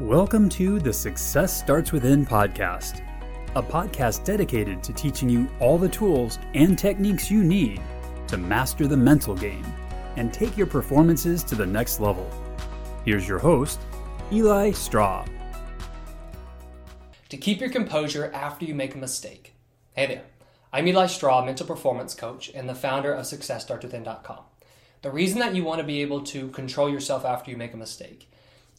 Welcome to the Success Starts Within podcast, a podcast dedicated to teaching you all the tools and techniques you need to master the mental game and take your performances to the next level. Here's your host, Eli Straw. To keep your composure after you make a mistake. Hey there, I'm Eli Straw, mental performance coach and the founder of SuccessStartsWithin.com. The reason that you want to be able to control yourself after you make a mistake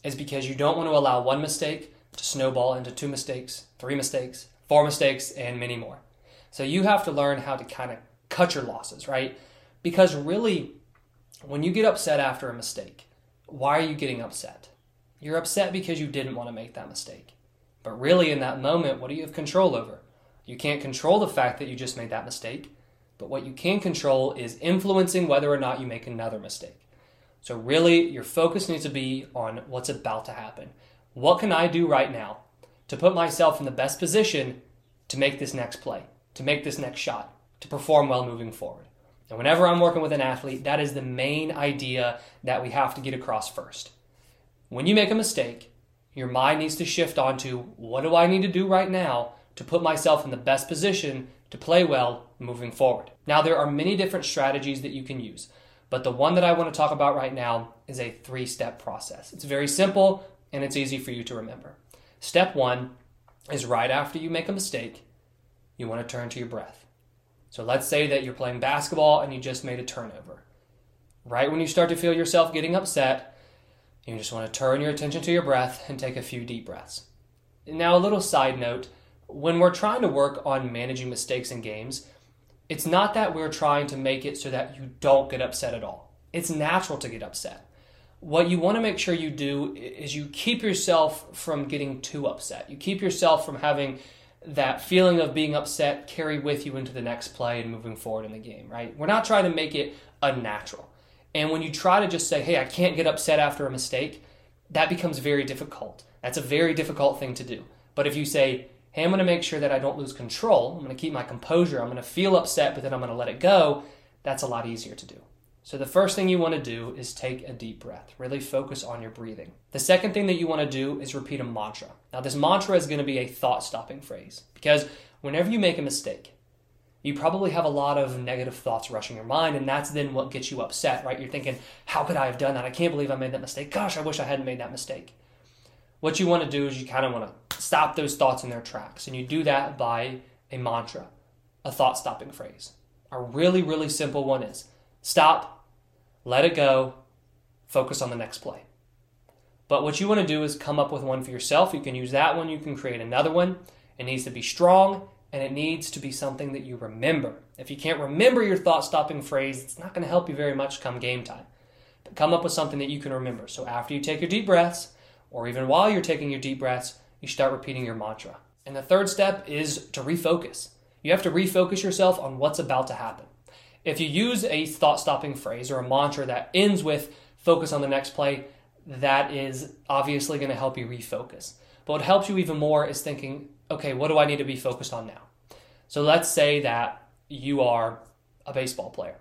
is because you don't want to allow one mistake to snowball into two mistakes, three mistakes, four mistakes, and many more. So you have to learn how to kind of cut your losses, right? Because really, when you get upset after a mistake, why are you getting upset? You're upset because you didn't want to make that mistake. But really, in that moment, what do you have control over? You can't control the fact that you just made that mistake, but what you can control is influencing whether or not you make another mistake. So, really, your focus needs to be on what's about to happen. What can I do right now to put myself in the best position to make this next play, to make this next shot, to perform well moving forward? And whenever I'm working with an athlete, that is the main idea that we have to get across first. When you make a mistake, your mind needs to shift onto what do I need to do right now to put myself in the best position to play well moving forward. Now, there are many different strategies that you can use. But the one that I want to talk about right now is a three step process. It's very simple and it's easy for you to remember. Step one is right after you make a mistake, you want to turn to your breath. So let's say that you're playing basketball and you just made a turnover. Right when you start to feel yourself getting upset, you just want to turn your attention to your breath and take a few deep breaths. Now, a little side note when we're trying to work on managing mistakes in games, it's not that we're trying to make it so that you don't get upset at all. It's natural to get upset. What you want to make sure you do is you keep yourself from getting too upset. You keep yourself from having that feeling of being upset carry with you into the next play and moving forward in the game, right? We're not trying to make it unnatural. And when you try to just say, hey, I can't get upset after a mistake, that becomes very difficult. That's a very difficult thing to do. But if you say, hey, I'm going to make sure that I don't lose control. I'm going to keep my composure. I'm going to feel upset, but then I'm going to let it go. That's a lot easier to do. So, the first thing you want to do is take a deep breath. Really focus on your breathing. The second thing that you want to do is repeat a mantra. Now, this mantra is going to be a thought stopping phrase because whenever you make a mistake, you probably have a lot of negative thoughts rushing your mind, and that's then what gets you upset, right? You're thinking, how could I have done that? I can't believe I made that mistake. Gosh, I wish I hadn't made that mistake. What you want to do is you kind of want to stop those thoughts in their tracks. And you do that by a mantra, a thought stopping phrase. A really, really simple one is stop, let it go, focus on the next play. But what you want to do is come up with one for yourself. You can use that one, you can create another one. It needs to be strong and it needs to be something that you remember. If you can't remember your thought stopping phrase, it's not going to help you very much come game time. But come up with something that you can remember. So after you take your deep breaths, or even while you're taking your deep breaths, you start repeating your mantra. And the third step is to refocus. You have to refocus yourself on what's about to happen. If you use a thought stopping phrase or a mantra that ends with focus on the next play, that is obviously going to help you refocus. But what helps you even more is thinking, okay, what do I need to be focused on now? So let's say that you are a baseball player.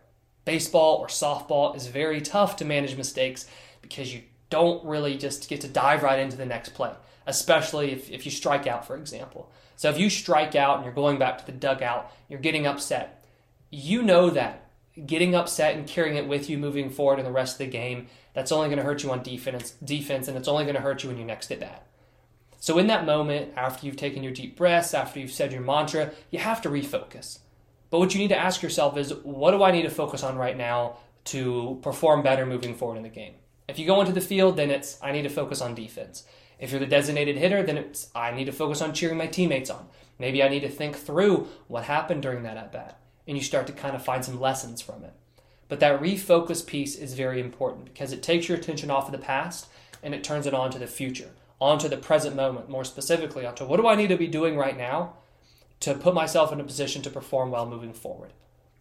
Baseball or softball is very tough to manage mistakes because you don't really just get to dive right into the next play especially if, if you strike out, for example. So if you strike out and you're going back to the dugout, you're getting upset. You know that getting upset and carrying it with you moving forward in the rest of the game, that's only going to hurt you on defense, defense, and it's only going to hurt you when you next at bat. So in that moment, after you've taken your deep breaths, after you've said your mantra, you have to refocus. But what you need to ask yourself is, what do I need to focus on right now to perform better moving forward in the game? If you go into the field, then it's I need to focus on defense. If you're the designated hitter, then it's I need to focus on cheering my teammates on. Maybe I need to think through what happened during that at bat. And you start to kind of find some lessons from it. But that refocus piece is very important because it takes your attention off of the past and it turns it on to the future, onto the present moment, more specifically, onto what do I need to be doing right now to put myself in a position to perform well moving forward.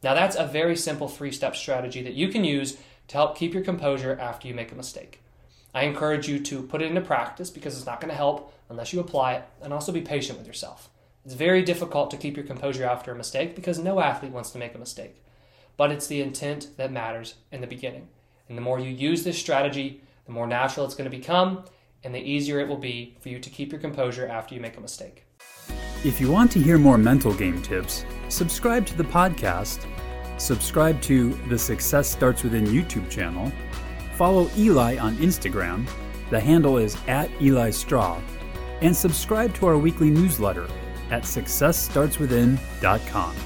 Now, that's a very simple three step strategy that you can use to help keep your composure after you make a mistake. I encourage you to put it into practice because it's not going to help unless you apply it, and also be patient with yourself. It's very difficult to keep your composure after a mistake because no athlete wants to make a mistake. But it's the intent that matters in the beginning. And the more you use this strategy, the more natural it's going to become, and the easier it will be for you to keep your composure after you make a mistake. If you want to hear more mental game tips, subscribe to the podcast, subscribe to the Success Starts Within YouTube channel, follow Eli on Instagram, the handle is at Eli Straw, and subscribe to our weekly newsletter at successstartswithin.com.